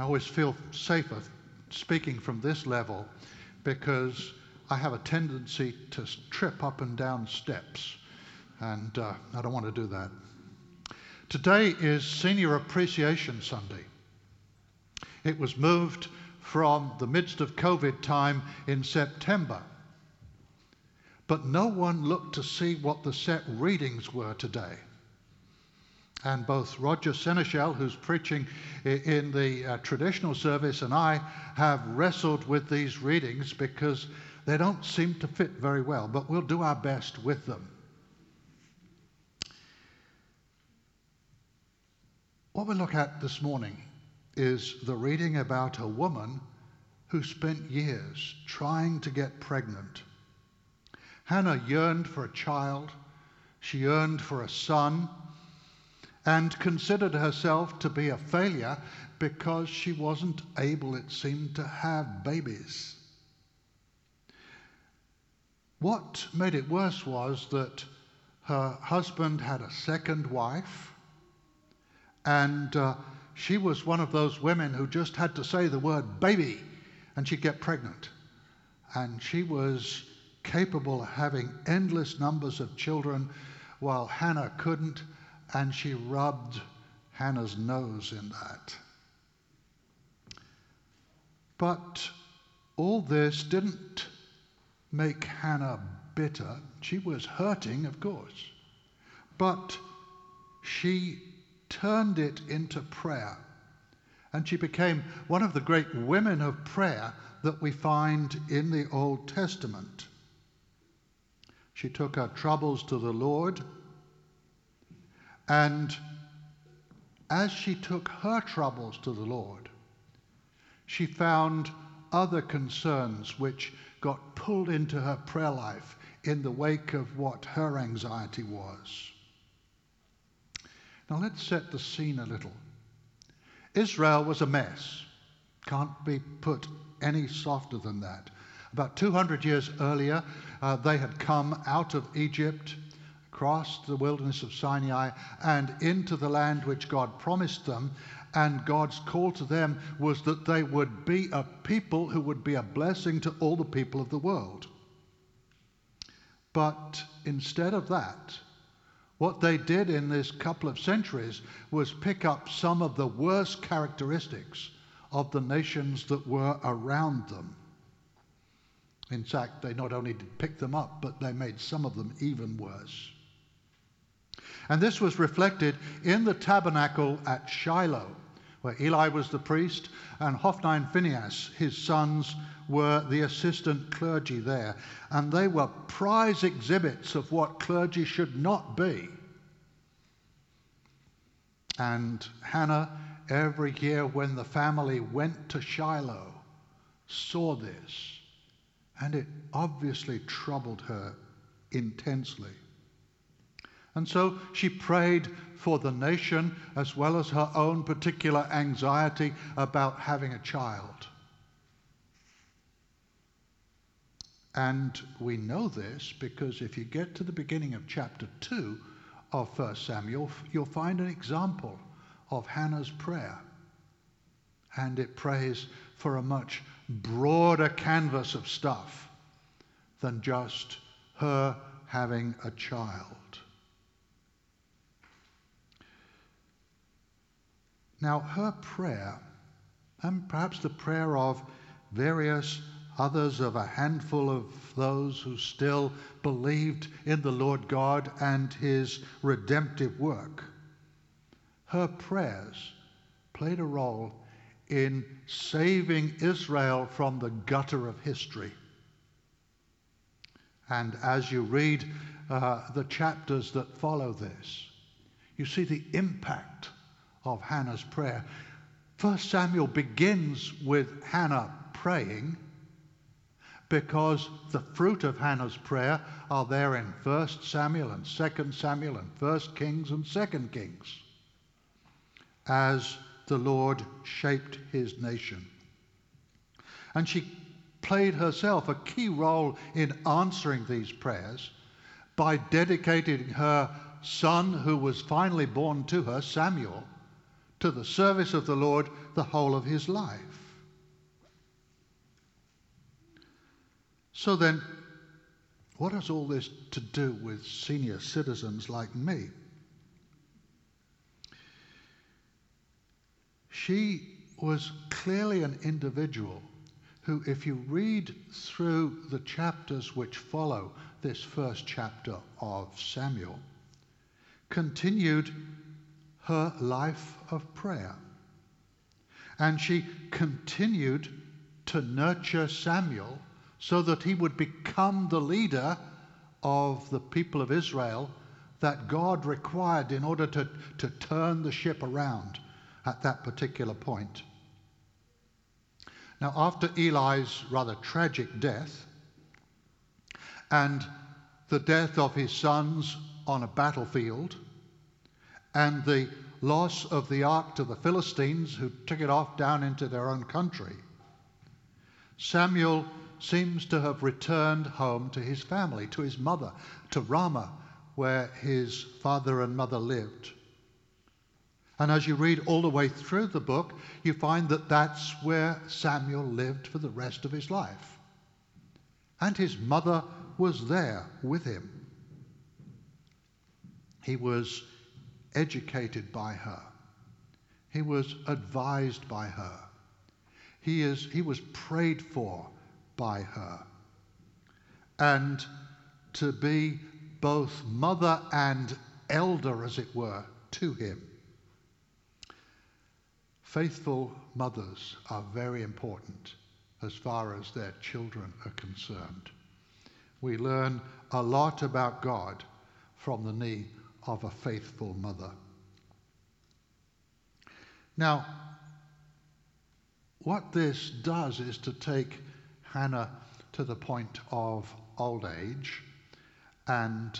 I always feel safer speaking from this level because I have a tendency to trip up and down steps, and uh, I don't want to do that. Today is Senior Appreciation Sunday. It was moved from the midst of COVID time in September. But no one looked to see what the set readings were today. And both Roger Seneschal, who's preaching in the uh, traditional service, and I have wrestled with these readings because they don't seem to fit very well, but we'll do our best with them. What we look at this morning is the reading about a woman who spent years trying to get pregnant. Hannah yearned for a child, she yearned for a son, and considered herself to be a failure because she wasn't able, it seemed, to have babies. What made it worse was that her husband had a second wife, and uh, she was one of those women who just had to say the word baby and she'd get pregnant. And she was capable of having endless numbers of children while Hannah couldn't, and she rubbed Hannah's nose in that. But all this didn't make Hannah bitter. She was hurting, of course. But she turned it into prayer. And she became one of the great women of prayer that we find in the Old Testament. She took her troubles to the Lord, and as she took her troubles to the Lord, she found other concerns which got pulled into her prayer life in the wake of what her anxiety was. Now let's set the scene a little. Israel was a mess. Can't be put any softer than that. About 200 years earlier, uh, they had come out of Egypt, crossed the wilderness of Sinai, and into the land which God promised them. And God's call to them was that they would be a people who would be a blessing to all the people of the world. But instead of that, what they did in this couple of centuries was pick up some of the worst characteristics of the nations that were around them. In fact, they not only did pick them up, but they made some of them even worse. And this was reflected in the tabernacle at Shiloh, where Eli was the priest and Hophni and Phinehas, his sons, were the assistant clergy there. And they were prize exhibits of what clergy should not be. And Hannah, every year when the family went to Shiloh, saw this. And it obviously troubled her intensely. And so she prayed for the nation as well as her own particular anxiety about having a child. And we know this because if you get to the beginning of chapter 2 of 1 Samuel, you'll find an example of Hannah's prayer. And it prays for a much broader canvas of stuff than just her having a child. Now, her prayer, and perhaps the prayer of various others of a handful of those who still believed in the Lord God and his redemptive work. Her prayers played a role in saving Israel from the gutter of history. And as you read uh, the chapters that follow this, you see the impact of Hannah's prayer. First Samuel begins with Hannah praying because the fruit of Hannah's prayer are there in 1 Samuel and 2 Samuel and 1 Kings and 2 Kings as the Lord shaped his nation. And she played herself a key role in answering these prayers by dedicating her son, who was finally born to her, Samuel, to the service of the Lord the whole of his life. So then, what has all this to do with senior citizens like me? She was clearly an individual who, if you read through the chapters which follow this first chapter of Samuel, continued her life of prayer. And she continued to nurture Samuel so that he would become the leader of the people of Israel that God required in order to, to turn the ship around at that particular point. Now, after Eli's rather tragic death and the death of his sons on a battlefield and the loss of the ark to the Philistines who took it off down into their own country, Samuel seems to have returned home to his family, to his mother, to Ramah, where his father and mother lived. And as you read all the way through the book, you find that that's where Samuel lived for the rest of his life. And his mother was there with him. He was educated by her. He was advised by her. He, is, he was prayed for by her. And to be both mother and elder, as it were, to him. Faithful mothers are very important as far as their children are concerned. We learn a lot about God from the knee of a faithful mother. Now, what this does is to take Hannah to the point of old age, and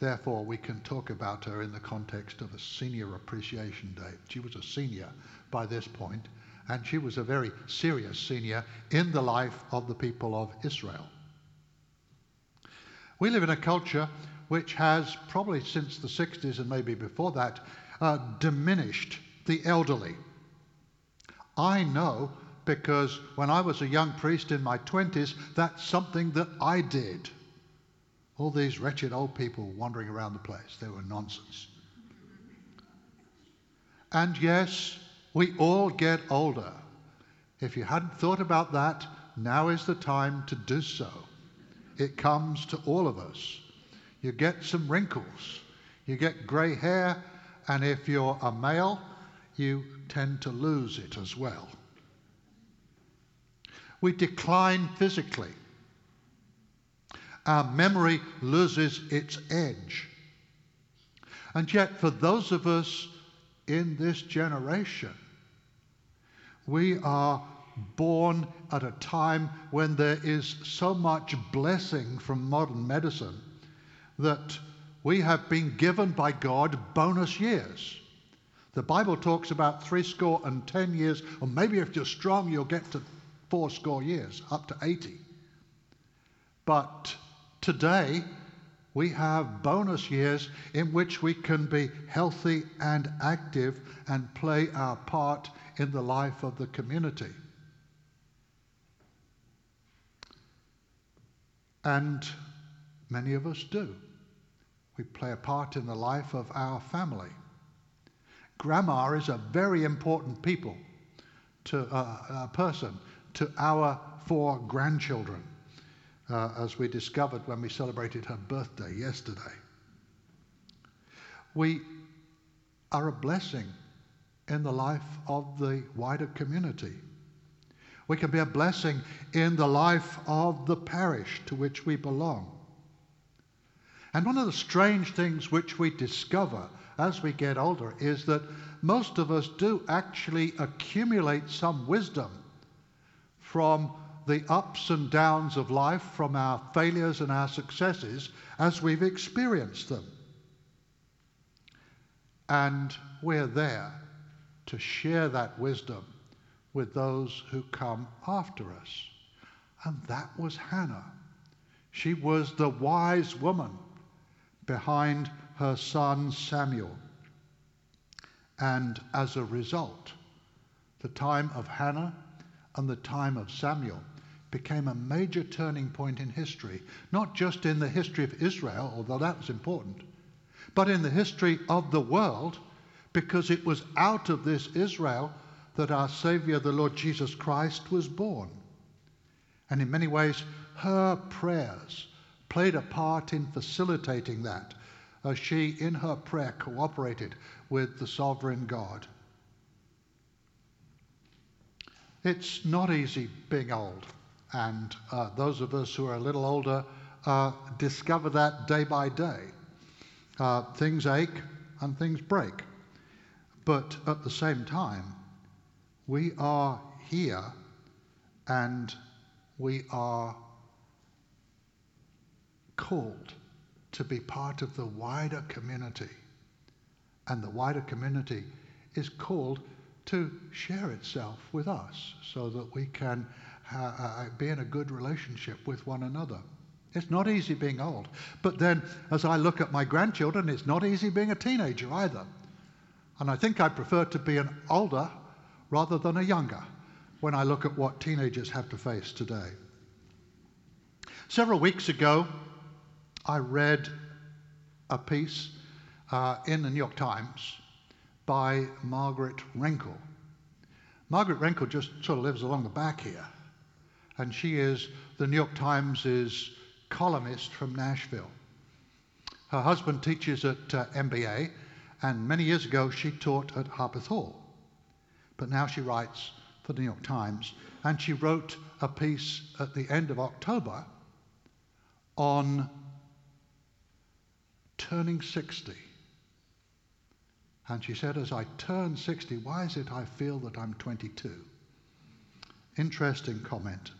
therefore we can talk about her in the context of a senior appreciation day. She was a senior by this point, and she was a very serious senior in the life of the people of Israel. We live in a culture which has, probably since the 60s and maybe before that, uh, diminished the elderly. I know because when I was a young priest in my 20s, that's something that I did. All these wretched old people wandering around the place, they were nonsense. And yes, we all get older. If you hadn't thought about that, now is the time to do so. It comes to all of us. You get some wrinkles, you get grey hair, and if you're a male, you tend to lose it as well. We decline physically. Our memory loses its edge. And yet, for those of us in this generation. We are born at a time when there is so much blessing from modern medicine that we have been given by God bonus years. The Bible talks about three score and ten years, or maybe if you're strong, you'll get to four score years, up to 80. But today, we have bonus years in which we can be healthy and active and play our part in the life of the community. And many of us do. We play a part in the life of our family. Grandma is a very important people to uh, a person to our four grandchildren uh, as we discovered when we celebrated her birthday yesterday. We are a blessing in the life of the wider community. We can be a blessing in the life of the parish to which we belong. And one of the strange things which we discover as we get older is that most of us do actually accumulate some wisdom from the ups and downs of life, from our failures and our successes as we've experienced them. And we're there to share that wisdom with those who come after us. And that was Hannah. She was the wise woman behind her son Samuel. And as a result, the time of Hannah and the time of Samuel became a major turning point in history, not just in the history of Israel, although that was important, but in the history of the world, because it was out of this Israel that our Savior, the Lord Jesus Christ, was born. And in many ways, her prayers played a part in facilitating that, as she, in her prayer, cooperated with the sovereign God. It's not easy being old, and uh, those of us who are a little older uh, discover that day by day. Uh, things ache and things break. But at the same time, we are here and we are called to be part of the wider community. And the wider community is called to share itself with us so that we can uh, uh, be in a good relationship with one another. It's not easy being old. But then, as I look at my grandchildren, it's not easy being a teenager either. And I think I prefer to be an older rather than a younger when I look at what teenagers have to face today. Several weeks ago, I read a piece uh, in the New York Times by Margaret Renkl. Margaret Renkl just sort of lives along the back here, and she is the New York Times' columnist from Nashville. Her husband teaches at uh, MBA, and many years ago she taught at Harpeth Hall. But now she writes for the New York Times, and she wrote a piece at the end of October on turning 60. And she said, As I turn 60, why is it I feel that I'm 22? Interesting comment.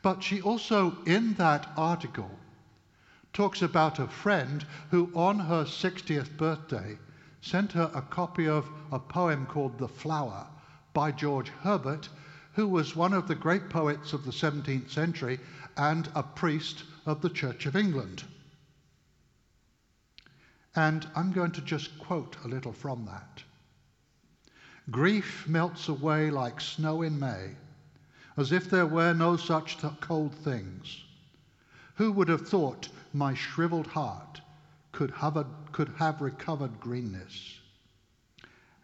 But she also, in that article, talks about a friend who, on her 60th birthday, sent her a copy of a poem called The Flower by George Herbert, who was one of the great poets of the 17th century and a priest of the Church of England. And I'm going to just quote a little from that. Grief melts away like snow in May, as if there were no such cold things. Who would have thought my shriveled heart could have, a, could have recovered greenness?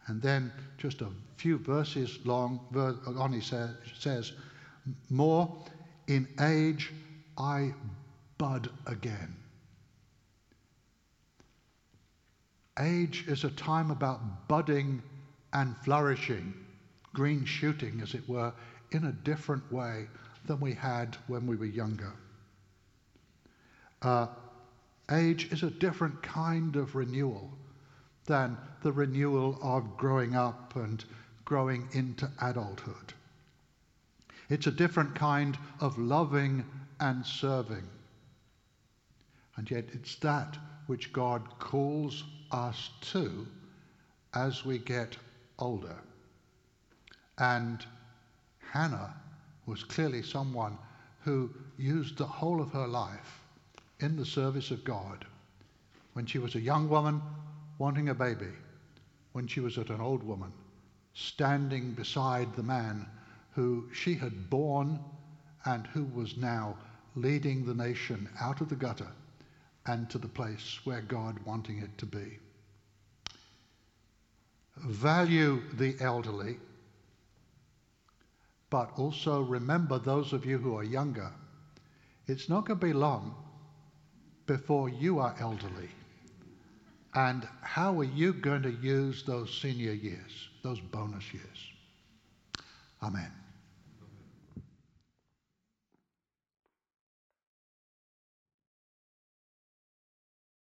And then, just a few verses long, on he says, More in age I bud again. Age is a time about budding and flourishing, green shooting, as it were, in a different way than we had when we were younger. Uh, age is a different kind of renewal than the renewal of growing up and growing into adulthood. It's a different kind of loving and serving. And yet, it's that which God calls us to as we get older. And Hannah was clearly someone who used the whole of her life in the service of God. When she was a young woman wanting a baby, when she was at an old woman, standing beside the man who she had borne and who was now leading the nation out of the gutter and to the place where God wanting it to be. Value the elderly, but also remember those of you who are younger. It's not going to be long before you are elderly. And how are you going to use those senior years, those bonus years? Amen.